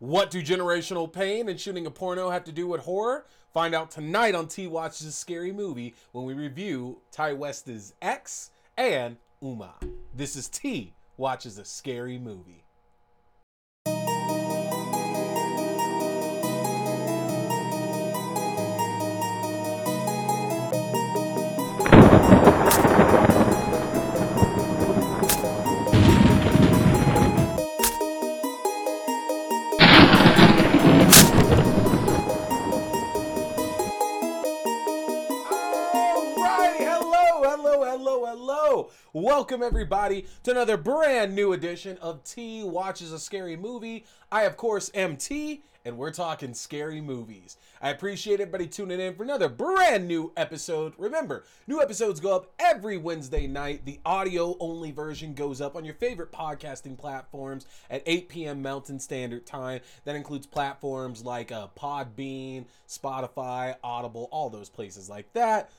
What do generational pain and shooting a porno have to do with horror? Find out tonight on T Watches a Scary Movie when we review Ti West's X and Umma. This is T Watches a Scary Movie. Welcome everybody to another brand new edition of T Watches a Scary Movie. I, of course, am T, and we're talking scary movies. I appreciate everybody tuning in for another brand new episode. Remember, new episodes go up every Wednesday night. The audio only version goes up on your favorite podcasting platforms at 8 p.m. Mountain Standard Time. That includes platforms like uh, Podbean, Spotify, Audible, all those places like that.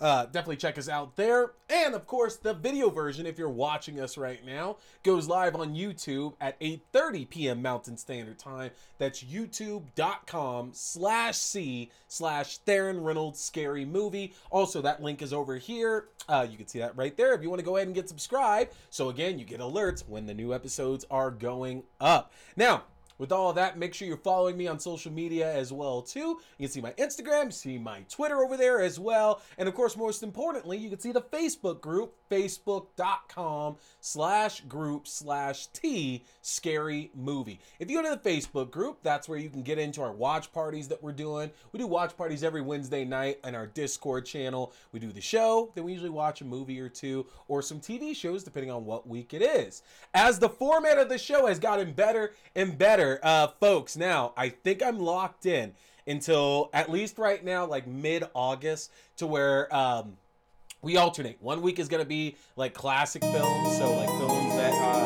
Uh, definitely check us out there. And of course, the video version, if you're watching us right now, goes live on YouTube at 8:30 p.m. Mountain Standard Time. That's youtube.com slash C slash Theron Reynolds Scary Movie. Also, that link is over here. Uh, you can see that right there if you want to go ahead and get subscribed. So again, you get alerts when the new episodes are going up. Now, with all of that, make sure you're following me on social media as well too. You can see my Instagram, see my Twitter over there as well, and of course, most importantly, you can see the Facebook group, facebook.com slash group slash T scary movie. If you go to the Facebook group, that's where you can get into our watch parties that we're doing. We do watch parties every Wednesday night on our Discord channel. We do the show, then we usually watch a movie or two or some TV shows depending on what week it is. As the format of the show has gotten better and better, uh, folks, now I think I'm locked in until at least right now, like mid August, to where um, we alternate. One week is going to be like classic films, so like films that uh,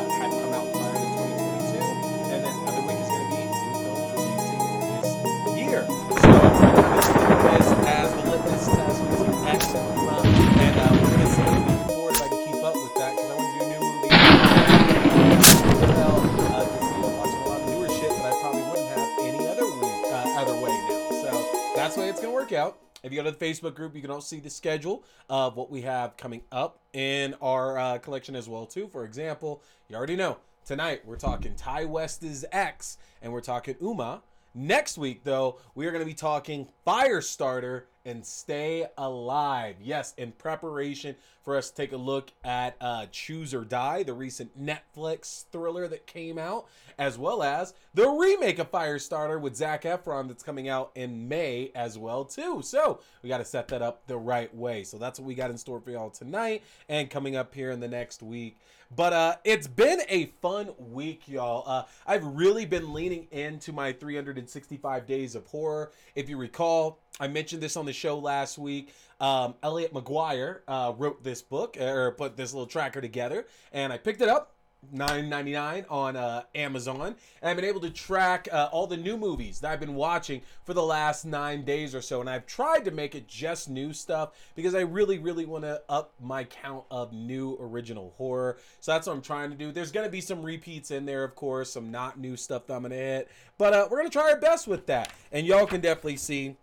that's the way it's going to work out. If you go to the Facebook group, you can also see the schedule of what we have coming up in our uh, collection as well too. For example, you already know tonight we're talking Ti West's X and we're talking Umma. Next week, though, we are going to be talking Firestarter and Stay Alive. Yes, in preparation for us to take a look at uh, Choose or Die, the recent Netflix thriller that came out, as well as the remake of Firestarter with Zac Efron that's coming out in May as well too. So we got to set that up the right way. So that's what we got in store for y'all tonight and coming up here in the next week. But uh, it's been a fun week, y'all. Uh, I've really been leaning into my 365 days of horror. If you recall, I mentioned this on the show last week. Um, Elliot McGuire uh, wrote this book or put this little tracker together, and I picked it up. 9.99 on uh, Amazon, and I've been able to track uh, all the new movies that I've been watching for the last nine days or so. And I've tried to make it just new stuff because I really, really want to up my count of new original horror. So that's what I'm trying to do. There's going to be some repeats in there, of course, some not new stuff that I'm going to hit, but uh, we're going to try our best with that. And y'all can definitely see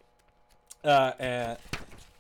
uh, uh,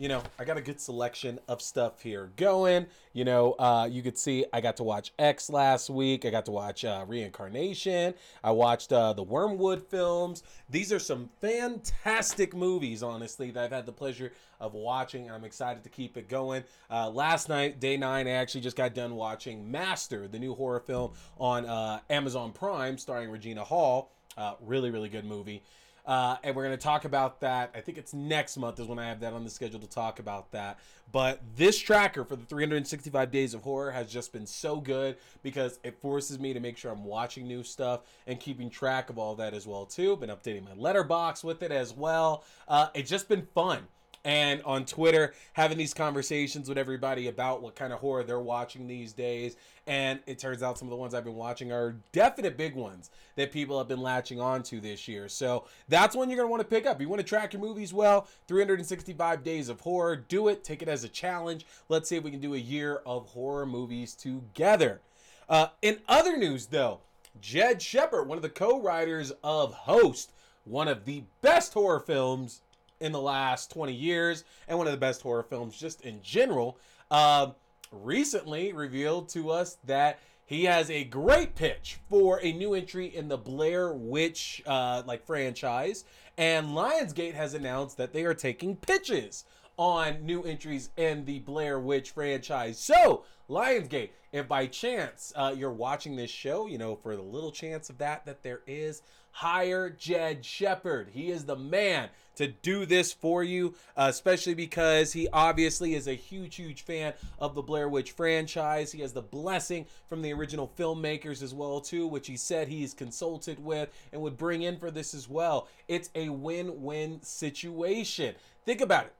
you know, I got a good selection of stuff here going. You know, uh, you could see I got to watch X last week. I got to watch uh, Reincarnation. I watched uh, the Wormwood films. These are some fantastic movies, honestly, that I've had the pleasure of watching. And I'm excited to keep it going. Uh, last night, day nine, I actually just got done watching Master, the new horror film on uh, Amazon Prime starring Regina Hall. Uh, really, really good movie. Uh, and we're going to talk about that. I think it's next month is when I have that on the schedule to talk about that. But this tracker for the 365 days of horror has just been so good because it forces me to make sure I'm watching new stuff and keeping track of all that as well too. Been updating my Letterboxd with it as well. Uh, it's just been fun and on Twitter having these conversations with everybody about what kind of horror they're watching these days. And it turns out some of the ones I've been watching are definite big ones that people have been latching onto this year. So that's one you're going to want to pick up. You want to track your movies well, 365 days of horror, do it, take it as a challenge. Let's see if we can do a year of horror movies together. Uh, in other news, though, Jed Shepherd, one of the co-writers of Host, one of the best horror films in the last 20 years, and one of the best horror films just in general, uh, recently revealed to us that he has a great pitch for a new entry in the Blair Witch uh, like franchise, and Lionsgate has announced that they are taking pitches on new entries in the Blair Witch franchise. So, Lionsgate, if by chance uh, you're watching this show, you know, for the little chance of that that there is, hire Jed Shepherd. He is the man to do this for you, uh, especially because he obviously is a huge, huge fan of the Blair Witch franchise. He has the blessing from the original filmmakers as well too, which he said he's consulted with and would bring in for this as well. It's a win-win situation. Think about it.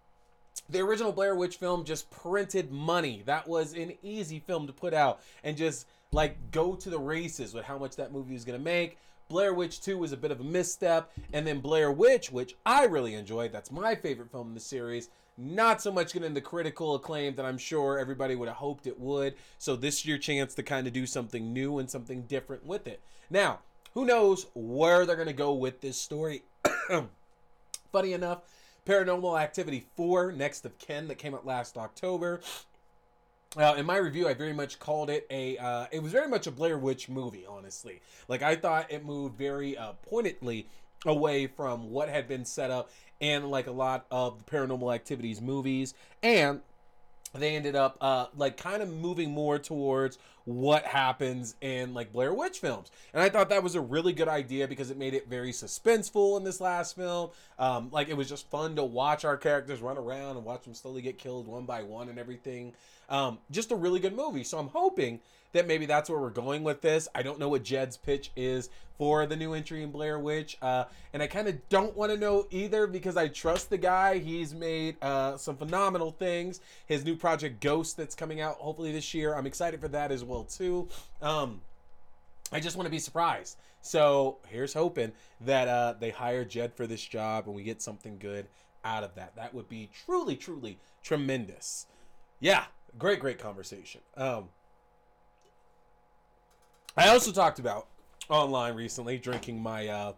The original Blair Witch film just printed money. That was an easy film to put out and just like go to the races with how much that movie was going to make. Blair Witch 2 was a bit of a misstep. And then Blair Witch, which I really enjoyed, that's my favorite film in the series, not so much getting the critical acclaim that I'm sure everybody would have hoped it would. So this is your chance to kind of do something new and something different with it. Now, who knows where they're going to go with this story. Funny enough, Paranormal Activity 4, Next of Kin, that came out last October. Uh, in my review, I very much called it a. Uh, it was very much a Blair Witch movie, honestly. Like I thought it moved very uh, pointedly away from what had been set up and like a lot of the Paranormal Activities movies, and they ended up uh, like kind of moving more towards what happens in like Blair Witch films. And I thought that was a really good idea because it made it very suspenseful in this last film. Um, like it was just fun to watch our characters run around and watch them slowly get killed one by one and everything. Um, just a really good movie. So I'm hoping that maybe that's where we're going with this. I don't know what Jed's pitch is for the new entry in Blair Witch, uh, and I kind of don't want to know either because I trust the guy. He's made uh, some phenomenal things. His new project Ghost that's coming out hopefully this year. I'm excited for that as well too. Um, I just want to be surprised. So here's hoping that uh, they hire Jed for this job and we get something good out of that. That would be truly, truly tremendous. Yeah, great, great conversation. Um, I also talked about online recently drinking my uh,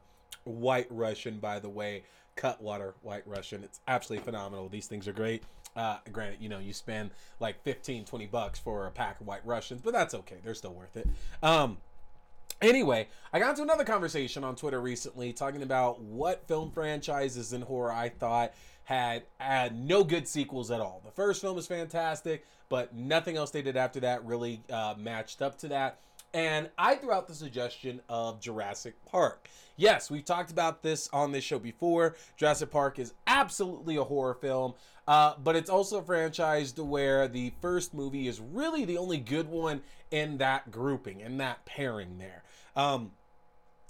White Russian, by the way, Cutwater White Russian. It's absolutely phenomenal. These things are great. Uh, granted, you know, you spend like 15, 20 bucks for a pack of White Russians, but that's okay. They're still worth it. Um, Anyway, I got into another conversation on Twitter recently talking about what film franchises in horror I thought had had no good sequels at all. The first film was fantastic, but nothing else they did after that really uh, matched up to that. And I threw out the suggestion of Jurassic Park. Yes, we've talked about this on this show before. Jurassic Park is absolutely a horror film, uh, but it's also a franchise where the first movie is really the only good one in that grouping, in that pairing there. Um,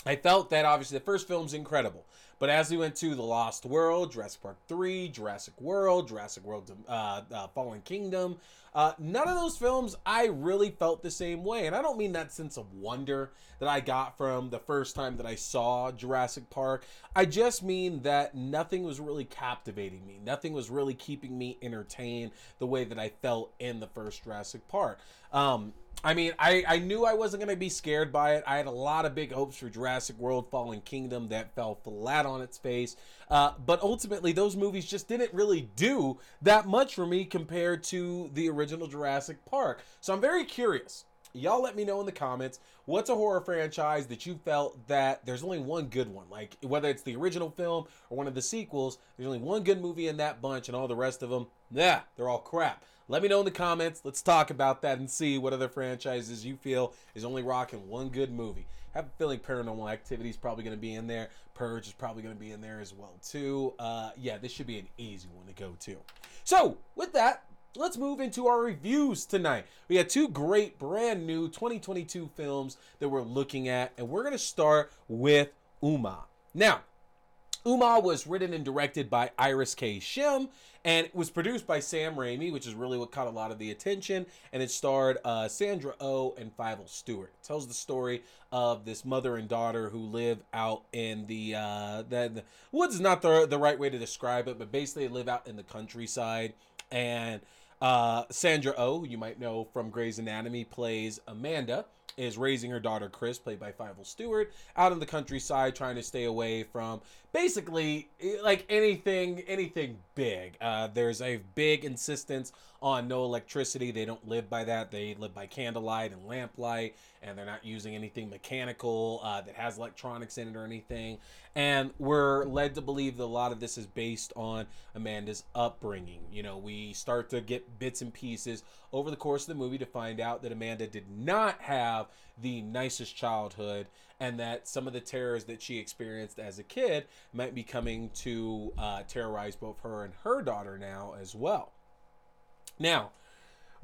I felt that obviously the first film's incredible. But as we went to The Lost World, Jurassic Park 3, Jurassic World, Jurassic World uh, uh, Fallen Kingdom, uh, none of those films I really felt the same way. And I don't mean that sense of wonder that I got from the first time that I saw Jurassic Park. I just mean that nothing was really captivating me. Nothing was really keeping me entertained the way that I felt in the first Jurassic Park. Um, I mean, I, I knew I wasn't going to be scared by it. I had a lot of big hopes for Jurassic World Fallen Kingdom that fell flat on its face. Uh, but ultimately, those movies just didn't really do that much for me compared to the original Jurassic Park. So I'm very curious. Y'all let me know in the comments what's a horror franchise that you felt that there's only one good one. Like whether it's the original film or one of the sequels, there's only one good movie in that bunch, and all the rest of them, yeah, they're all crap. Let me know in the comments. Let's talk about that and see what other franchises you feel is only rocking one good movie. I have a feeling Paranormal Activity is probably going to be in there. Purge is probably going to be in there as well too. Uh, yeah, this should be an easy one to go to. So with that, let's move into our reviews tonight. We had two great brand new 2022 films that we're looking at, and we're going to start with Umma. Now, Umma was written and directed by Iris K. Shim, and it was produced by Sam Raimi, which is really what caught a lot of the attention. And it starred uh, Sandra O oh and Fivel Stewart. It tells the story of this mother and daughter who live out in the uh, the, the woods is not the the right way to describe it, but basically live out in the countryside. And uh, Sandra O, oh, you might know from Grey's Anatomy, plays Amanda, is raising her daughter Chris, played by Fivel Stewart, out in the countryside, trying to stay away from basically like anything, anything big. Uh, there's a big insistence on no electricity. They don't live by that. They live by candlelight and lamplight, and they're not using anything mechanical uh, that has electronics in it or anything. And we're led to believe that a lot of this is based on Amanda's upbringing. You know, we start to get bits and pieces over the course of the movie to find out that Amanda did not have the nicest childhood and that some of the terrors that she experienced as a kid might be coming to uh, terrorize both her and her daughter now as well. Now,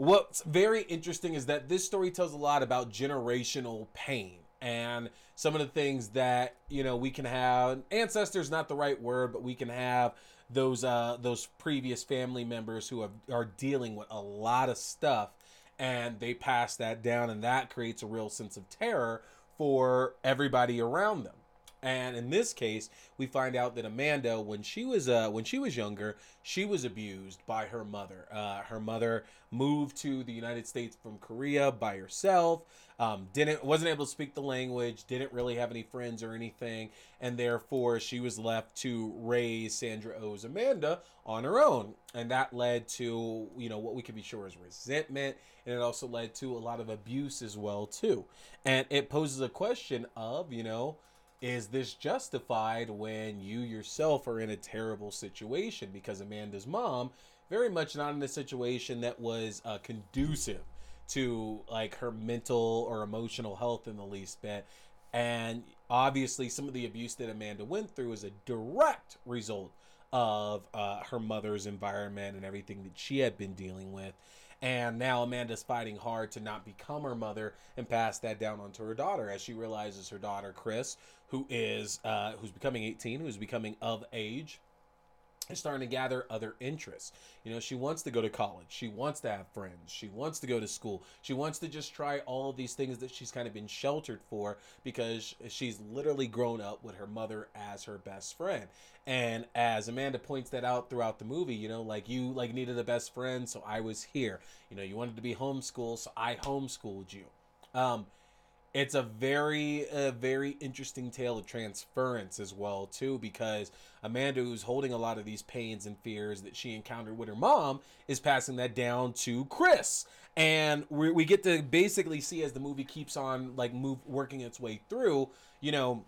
what's very interesting is that this story tells a lot about generational pain and some of the things that you know we can have. Ancestors not the right word but we can have those uh those previous family members who have, are dealing with a lot of stuff and they pass that down and that creates a real sense of terror for everybody around them and in this case, we find out that Amanda, when she was uh, when she was younger, she was abused by her mother. Uh, her mother moved to the United States from Korea by herself. Um, didn't wasn't able to speak the language. Didn't really have any friends or anything, and therefore she was left to raise Sandra Oh's Amanda on her own, and that led to you know what we can be sure is resentment, and it also led to a lot of abuse as well too. And it poses a question of you know is this justified when you yourself are in a terrible situation? Because amanda's mom very much not in a situation that was uh, conducive to like her mental or emotional health in the least bit. And obviously some of the abuse that amanda went through is a direct result of uh, her mother's environment and everything that she had been dealing with and now Amanda's fighting hard to not become her mother and pass that down onto her daughter as she realizes her daughter Chris, who is uh, who's becoming 18, who's becoming of age, starting to gather other interests. You know, she wants to go to college. She wants to have friends. She wants to go to school. She wants to just try all these things that she's kind of been sheltered for because she's literally grown up with her mother as her best friend. And as Amanda points that out throughout the movie, you know, like you like needed a best friend, so I was here. You know, you wanted to be homeschooled, so I homeschooled you. Um, it's a very a very interesting tale of transference as well too because amanda who's holding a lot of these pains and fears that she encountered with her mom is passing that down to chris. And we, we get to basically see as the movie keeps on like move working its way through you know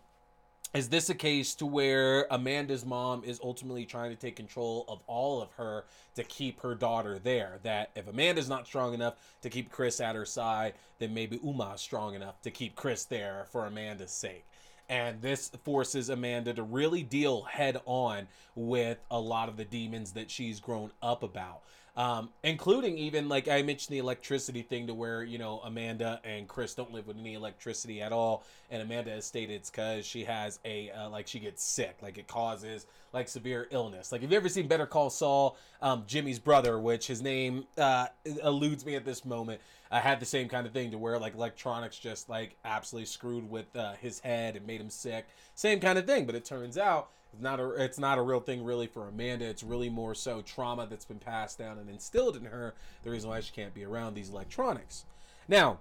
is this a case to where Amanda's mom is ultimately trying to take control of all of her to keep her daughter there? That if Amanda's not strong enough to keep Chris at her side, then maybe Umma's strong enough to keep Chris there for Amanda's sake. And this forces Amanda to really deal head on with a lot of the demons that she's grown up about um, including even like I mentioned the electricity thing to where you know Amanda and Chris don't live with any electricity at all, and Amanda has stated it's because she has a uh, like she gets sick, like it causes like severe illness. Like, have you ever seen Better Call Saul? Um, Jimmy's brother, which his name uh, eludes me at this moment, I had the same kind of thing to where like electronics just like absolutely screwed with uh, his head and made him sick. Same kind of thing, but it turns out it's not a it's not a real thing really for Amanda. It's really more so trauma that's been passed down and instilled in her. The reason why she can't be around these electronics. Now,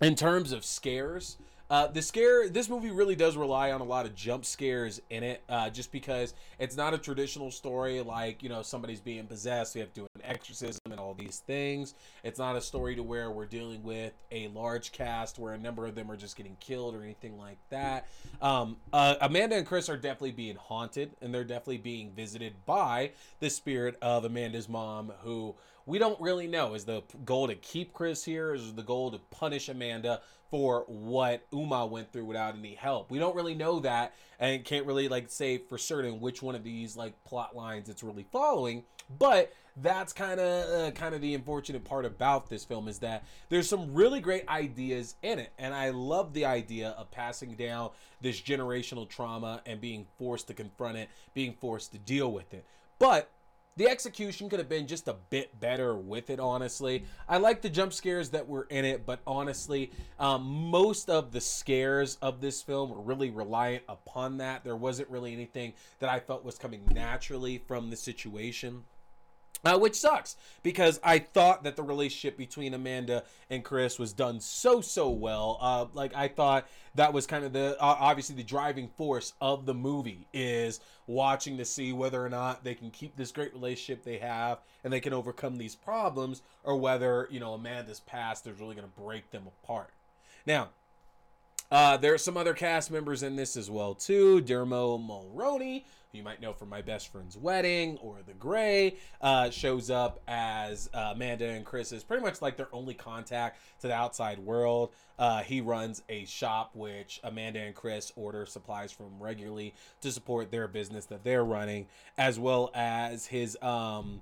in terms of scares, uh, the scare this movie really does rely on a lot of jump scares in it, uh, just because it's not a traditional story like you know somebody's being possessed. We have to do an exorcism and all these things. It's not a story to where we're dealing with a large cast where a number of them are just getting killed or anything like that. Um, uh, Amanda and Chris are definitely being haunted, and they're definitely being visited by the spirit of Amanda's mom, who we don't really know. Is the goal to keep Chris here? Is the goal to punish Amanda for what Umma went through without any help? We don't really know that, and can't really like say for certain which one of these like plot lines it's really following. But that's kind of uh, kind of the unfortunate part about this film is that there's some really great ideas in it, and I love the idea of passing down this generational trauma and being forced to confront it, being forced to deal with it. But the execution could have been just a bit better with it, honestly. I like the jump scares that were in it, but honestly, um, most of the scares of this film were really reliant upon that. There wasn't really anything that I felt was coming naturally from the situation. Uh, which sucks because I thought that the relationship between Amanda and Chris was done so so well. Uh, like I thought that was kind of the uh, obviously the driving force of the movie is watching to see whether or not they can keep this great relationship they have and they can overcome these problems, or whether you know Amanda's past is really going to break them apart. Now, uh, there are some other cast members in this as well too. Dermot Mulroney, who you might know from My Best Friend's Wedding or The Grey, uh, shows up as uh, Amanda and Chris is pretty much like their only contact to the outside world. Uh, he runs a shop which Amanda and Chris order supplies from regularly to support their business that they're running, as well as his um.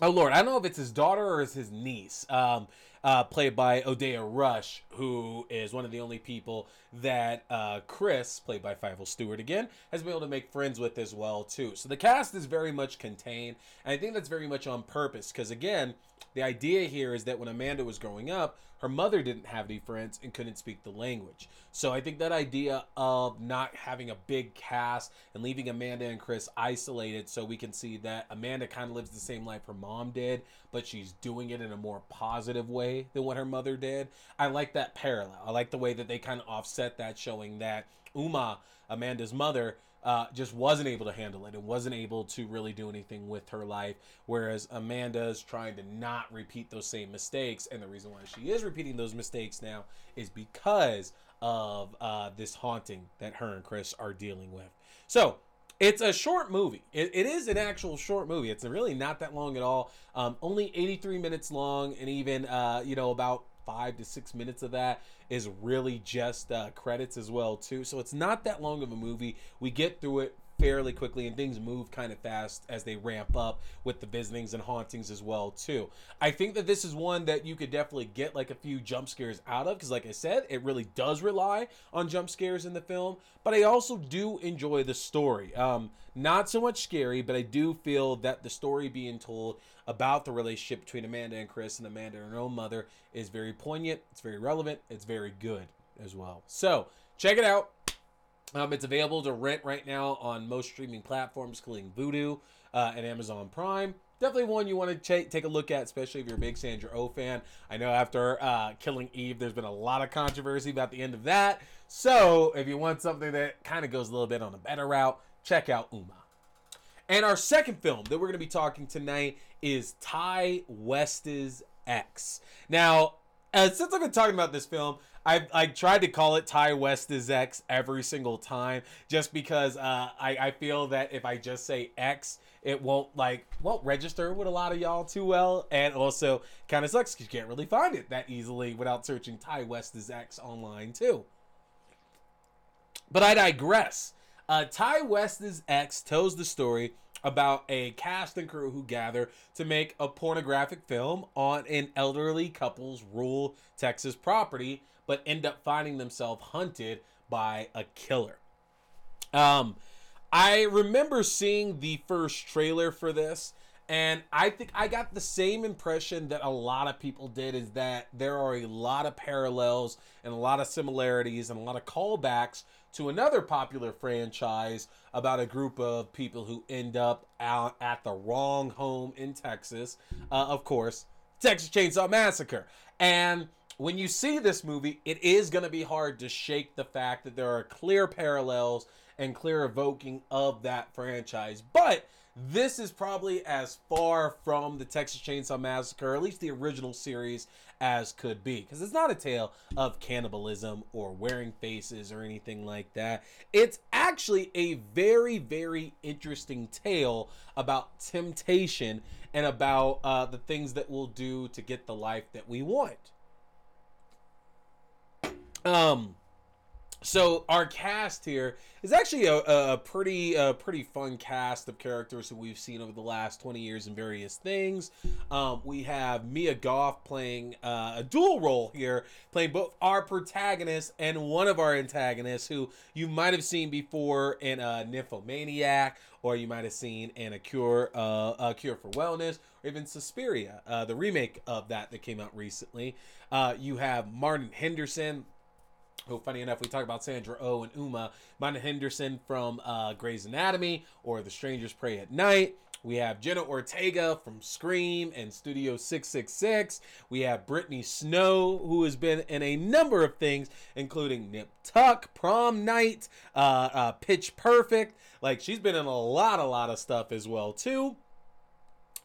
Oh Lord, I don't know if it's his daughter or it's his niece. Um, uh, played by Odeya Rush, who is one of the only people that uh, Chris, played by Fivel Stewart again, has been able to make friends with as well too. So the cast is very much contained, and I think that's very much on purpose because again, the idea here is that when Amanda was growing up, her mother didn't have any friends and couldn't speak the language. So I think that idea of not having a big cast and leaving Amanda and Chris isolated so we can see that Amanda kind of lives the same life her mom did, but she's doing it in a more positive way than what her mother did. I like that parallel. I like the way that they kind of offset that, showing that Umma, Amanda's mother, uh, just wasn't able to handle it and wasn't able to really do anything with her life. Whereas Amanda's trying to not repeat those same mistakes. And the reason why she is repeating those mistakes now is because of uh, this haunting that her and Chris are dealing with. So it's a short movie. It, it is an actual short movie. It's really not that long at all. Um, only 83 minutes long, and even uh, you know about five to six minutes of that is really just uh, credits as well too. So it's not that long of a movie. We get through it fairly quickly and things move kind of fast as they ramp up with the visitings and hauntings as well too. I think that this is one that you could definitely get like a few jump scares out of because like i said it really does rely on jump scares in the film but i also do enjoy the story. Um not so much scary but i do feel that the story being told about the relationship between amanda and chris and amanda and her own mother is very poignant it's very relevant it's very good as well. So check it out um, it's available to rent right now on most streaming platforms, including Vudu uh, and Amazon Prime. Definitely one you want to ch- take a look at, especially if you're a big Sandra O oh fan. I know after uh, Killing Eve, there's been a lot of controversy about the end of that. So if you want something that kind of goes a little bit on a better route, check out Umma. And our second film that we're going to be talking tonight is Ti West's X. Now, uh, since I've been talking about this film, I I tried to call it Ti West's X every single time, just because uh, I I feel that if I just say X, it won't like won't register with a lot of y'all too well, and also kind of sucks because you can't really find it that easily without searching Ti West's X online too. But I digress. Uh, Ti West's X tells the story about a cast and crew who gather to make a pornographic film on an elderly couple's rural Texas property but end up finding themselves hunted by a killer. Um, I remember seeing the first trailer for this, and I think I got the same impression that a lot of people did is that there are a lot of parallels and a lot of similarities and a lot of callbacks to another popular franchise about a group of people who end up out at the wrong home in Texas. Uh, of course, Texas Chainsaw Massacre. And when you see this movie, it is going to be hard to shake the fact that there are clear parallels and clear evoking of that franchise. But this is probably as far from the Texas Chainsaw Massacre, at least the original series, as could be. Because it's not a tale of cannibalism or wearing faces or anything like that. It's actually a very, very interesting tale about temptation and about uh, the things that we'll do to get the life that we want. Um, so our cast here is actually a, a pretty a pretty fun cast of characters who we've seen over the last 20 years in various things. Um, we have mia goth playing uh, a dual role here playing both our protagonist and one of our antagonists who you might have seen before in a nymphomaniac or you might have seen in a cure uh, a cure for wellness or even suspiria uh, the remake of that that came out recently. Uh, you have martin henderson who, funny enough, we talk about Sandra O oh and Umma, Martin Henderson from uh, Grey's Anatomy or The Strangers Prey at Night, We have Jenna Ortega from Scream and Studio 666. We have Brittany Snow, who has been in a number of things, including Nip Tuck, Prom Night, uh, uh, Pitch Perfect. Like, she's been in a lot, a lot of stuff as well, too.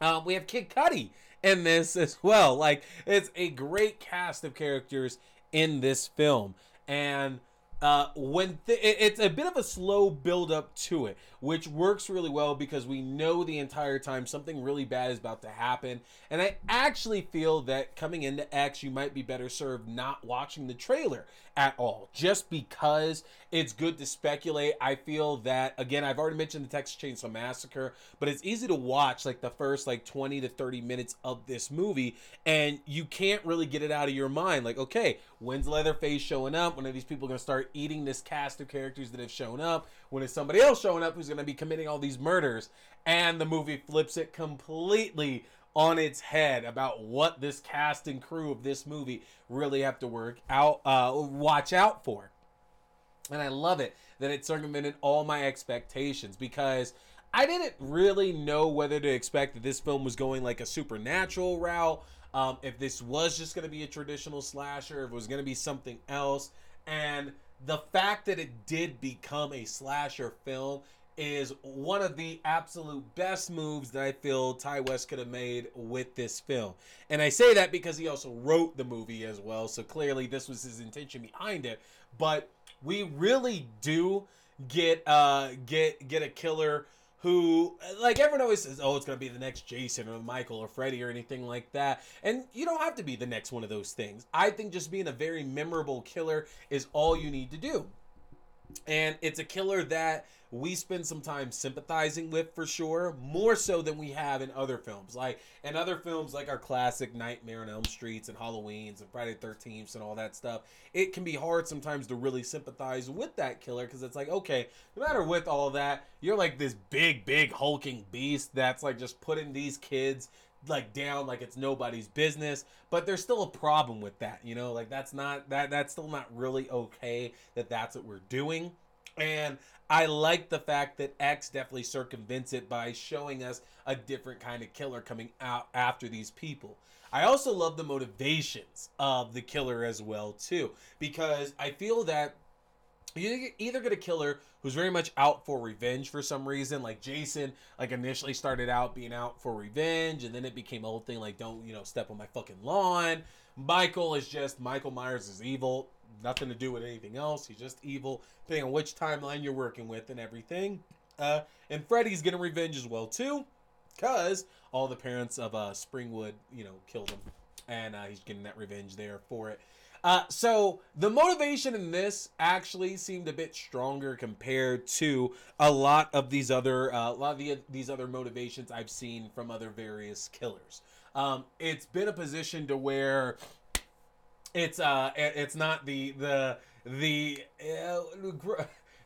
Um, we have Kid Cudi in this as well. Like, it's a great cast of characters in this film. And uh, when th- it's a bit of a slow build up to it, which works really well because we know the entire time something really bad is about to happen. And I actually feel that coming into X, you might be better served not watching the trailer at all, just because it's good to speculate. I feel that again, I've already mentioned the Texas Chainsaw Massacre, but it's easy to watch like the first like 20 to 30 minutes of this movie, and you can't really get it out of your mind. Like, okay, when's Leatherface showing up? When are these people gonna start eating this cast of characters that have shown up? When is somebody else showing up who's gonna be committing all these murders? And the movie flips it completely on its head about what this cast and crew of this movie really have to work out, uh, watch out for. And I love it that it circumvented all my expectations because I didn't really know whether to expect that this film was going like a supernatural route, um, if this was just going to be a traditional slasher, if it was going to be something else. And the fact that it did become a slasher film is one of the absolute best moves that I feel Ti West could have made with this film. And I say that because he also wrote the movie as well, so clearly this was his intention behind it. But we really do get uh get get a killer who like everyone always says oh it's gonna be the next jason or michael or freddy or anything like that. And you don't have to be the next one of those things. I think just being a very memorable killer is all you need to do and it's a killer that we spend some time sympathizing with for sure, more so than we have in other films. Like in other films, like our classic Nightmare on Elm Streets and Halloween's and Friday Thirteenth and all that stuff, it can be hard sometimes to really sympathize with that killer because it's like, okay, no matter with all that, you're like this big, big hulking beast that's like just putting these kids like down like it's nobody's business but there's still a problem with that you know like that's not that that's still not really okay that that's what we're doing and I like the fact that X definitely circumvents it by showing us a different kind of killer coming out after these people. I also love the motivations of the killer as well too because I feel that you either get a killer who's very much out for revenge for some reason like jason like initially started out being out for revenge and then it became a whole thing like don't you know step on my fucking lawn. Michael is just michael myers is evil. Nothing to do with anything else. He's just evil depending on which timeline you're working with and everything. Uh, and freddy's getting revenge as well too because all the parents of uh, springwood you know killed him. And uh, he's getting that revenge there for it uh, so the motivation in this actually seemed a bit stronger compared to a lot of these other uh, a lot of the, these other motivations I've seen from other various killers. Um, it's been a position to where it's uh it's not the the the uh,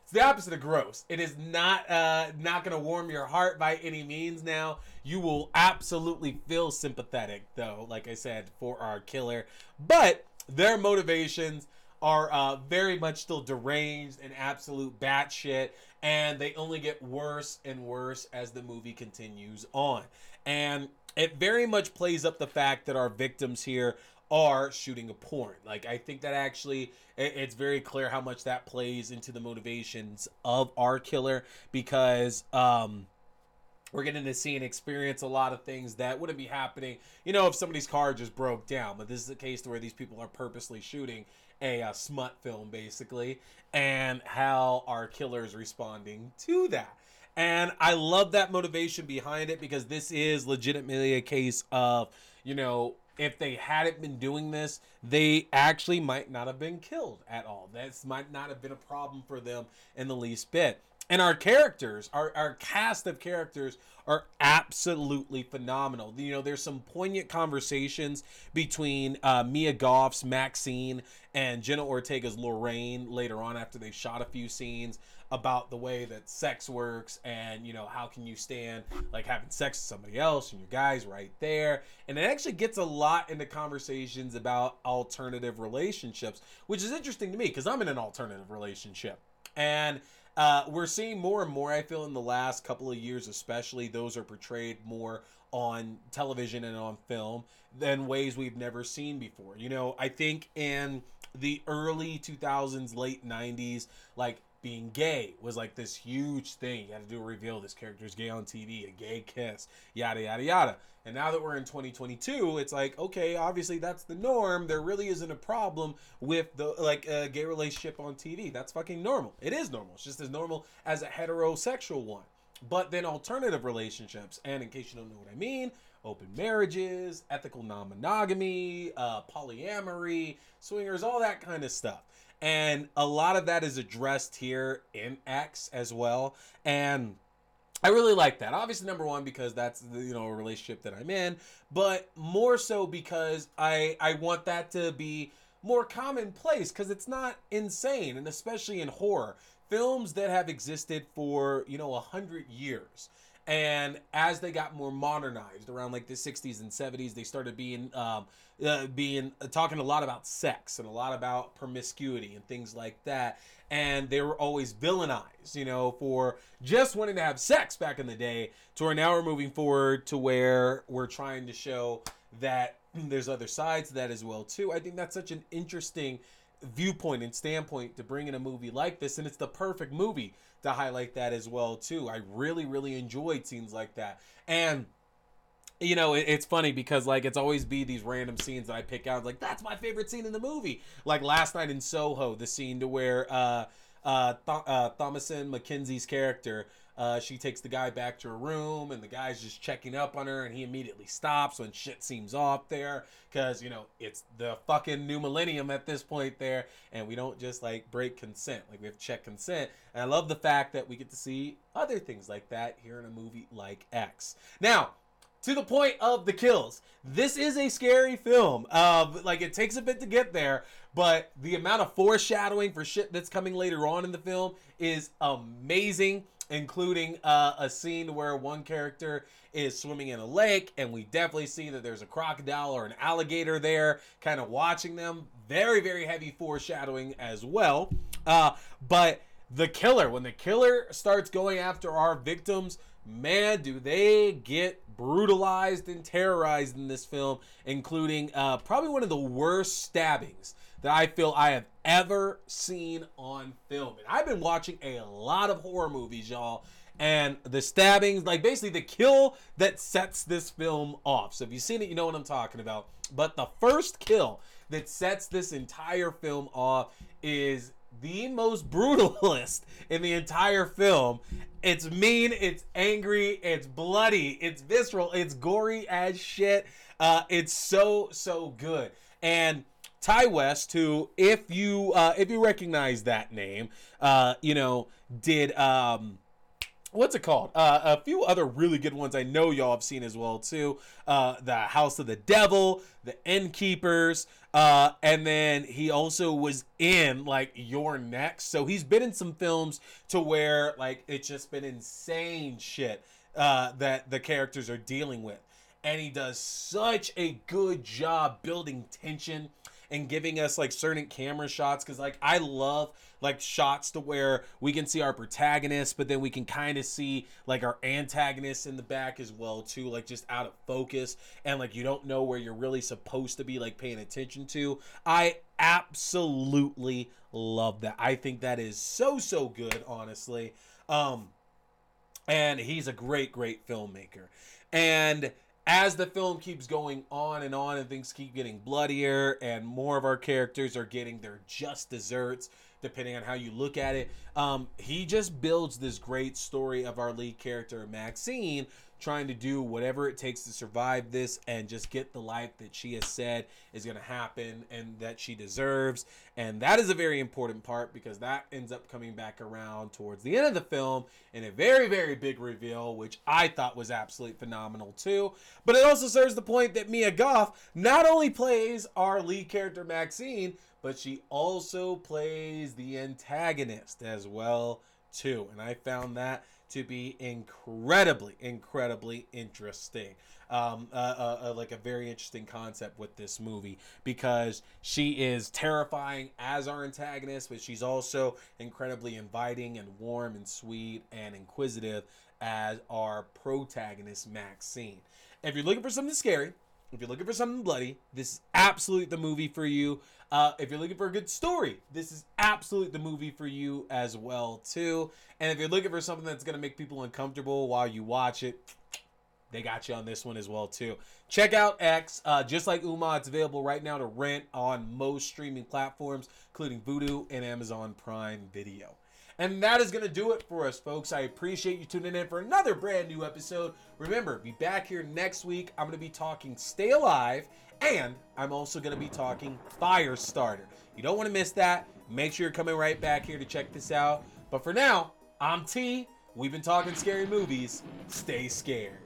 it's the opposite of gross. It is not uh not gonna warm your heart by any means. Now you will absolutely feel sympathetic though, like I said, for our killer, but their motivations are uh, very much still deranged and absolute batshit, and they only get worse and worse as the movie continues on. And it very much plays up the fact that our victims here are shooting a porn. Like I think that actually it's very clear how much that plays into the motivations of our killer because um we're getting to see and experience a lot of things that wouldn't be happening, you know, if somebody's car just broke down. But this is a case where these people are purposely shooting a, a smut film, basically, and how our killer is responding to that. And I love that motivation behind it because this is legitimately a case of, you know, if they hadn't been doing this, they actually might not have been killed at all. This might not have been a problem for them in the least bit and our characters our, our cast of characters are absolutely phenomenal. You know there's some poignant conversations between uh, mia Goth's maxine and jenna ortega's lorraine later on after they shot a few scenes about the way that sex works and you know how can you stand like having sex with somebody else and your guy's right there. And it actually gets a lot into conversations about alternative relationships which is interesting to me because i'm in an alternative relationship. And uh, we're seeing more and more. I feel in the last couple of years, especially those are portrayed more on television and on film than ways we've never seen before. You know, I think in the early 2000s, late 90s, like being gay was like this huge thing. You had to do a reveal. This character's gay on TV, a gay kiss, yada, yada, yada. And now that we're in 2022, it's like, okay, obviously that's the norm. There really isn't a problem with the like a gay relationship on TV. That's fucking normal. It is normal. It's just as normal as a heterosexual one. But then alternative relationships, and in case you don't know what I mean, open marriages, ethical non monogamy, uh, polyamory, swingers, all that kind of stuff and a lot of that is addressed here in X as well. And I really like that. Obviously, number one because that's the you know a relationship that I'm in, but more so because I I want that to be more commonplace because it's not insane, and especially in horror films that have existed for you know a hundred years and as they got more modernized around like the 60s and 70s they started being um, uh, being uh, talking a lot about sex and a lot about promiscuity and things like that. And they were always villainized you know for just wanting to have sex back in the day to where now we're moving forward to where we're trying to show that there's other sides to that as well too. I think that's such an interesting viewpoint and standpoint to bring in a movie like this and it's the perfect movie to highlight that as well too. I really really enjoyed scenes like that. And you know it, it's funny because like it's always be these random scenes that i pick out like that's my favorite scene in the movie. Like last night in soho the scene to where uh uh, Th- uh thomasin mckenzie's character uh, she takes the guy back to her room, and the guy's just checking up on her, and he immediately stops when shit seems off there, because you know it's the fucking new millennium at this point there, and we don't just like break consent, like we have to check consent. And I love the fact that we get to see other things like that here in a movie like X. Now, to the point of the kills. This is a scary film. Uh, like it takes a bit to get there, but the amount of foreshadowing for shit that's coming later on in the film is amazing including uh, a scene where one character is swimming in a lake, and we definitely see that there's a crocodile or an alligator there, kind of watching them. Very, very heavy foreshadowing as well. Uh, but the killer, when the killer starts going after our victims, man, do they get brutalized and terrorized in this film, including uh, probably one of the worst stabbings that I feel I have ever seen on film. And I've been watching a lot of horror movies, y'all. And the stabbings, like basically the kill that sets this film off. So if you've seen it, you know what I'm talking about. But the first kill that sets this entire film off is the most brutalist in the entire film. It's mean, it's angry, it's bloody, it's visceral, it's gory as shit. Uh, it's so so good. And Ti West, who, if you uh, if you recognize that name, uh, you know, did um, what's it called? Uh, a few other really good ones I know y'all have seen as well too. Uh, the House of the Devil, The Innkeepers, uh, and then he also was in like You're Next. So he's been in some films to where like it's just been insane shit uh, that the characters are dealing with, and he does such a good job building tension and giving us like certain camera shots because like I love like shots to where we can see our protagonist, but then we can kind of see like our antagonist in the back as well too, like just out of focus and like you don't know where you're really supposed to be like paying attention to. I absolutely love that. I think that is so so good, honestly. Um and he's a great great filmmaker. And as the film keeps going on and on and things keep getting bloodier and more of our characters are getting their just desserts depending on how you look at it um, he just builds this great story of our lead character maxine trying to do whatever it takes to survive this and just get the life that she has said is going to happen and that she deserves. And that is a very important part because that ends up coming back around towards the end of the film in a very, very big reveal, which I thought was absolutely phenomenal too. But it also serves the point that Mia Goth not only plays our lead character Maxine, but she also plays the antagonist as well too. And I found that to be incredibly, incredibly interesting. Um, uh, uh, uh, like a very interesting concept with this movie because she is terrifying as our antagonist, but she's also incredibly inviting and warm and sweet and inquisitive as our protagonist, Maxine. If you're looking for something scary, if you're looking for something bloody, this is absolutely the movie for you. Uh, if you're looking for a good story, this is absolutely the movie for you as well too. And if you're looking for something that's gonna make people uncomfortable while you watch it, they got you on this one as well too. Check out X. Uh, just like Umma, it's available right now to rent on most streaming platforms, including Vudu and Amazon Prime Video. And that is going to do it for us, folks. I appreciate you tuning in for another brand new episode. Remember, be back here next week. I'm going to be talking Stay Alive, and I'm also going to be talking Firestarter. You don't want to miss that. Make sure you're coming right back here to check this out. But for now, I'm T. We've been talking scary movies. Stay scared.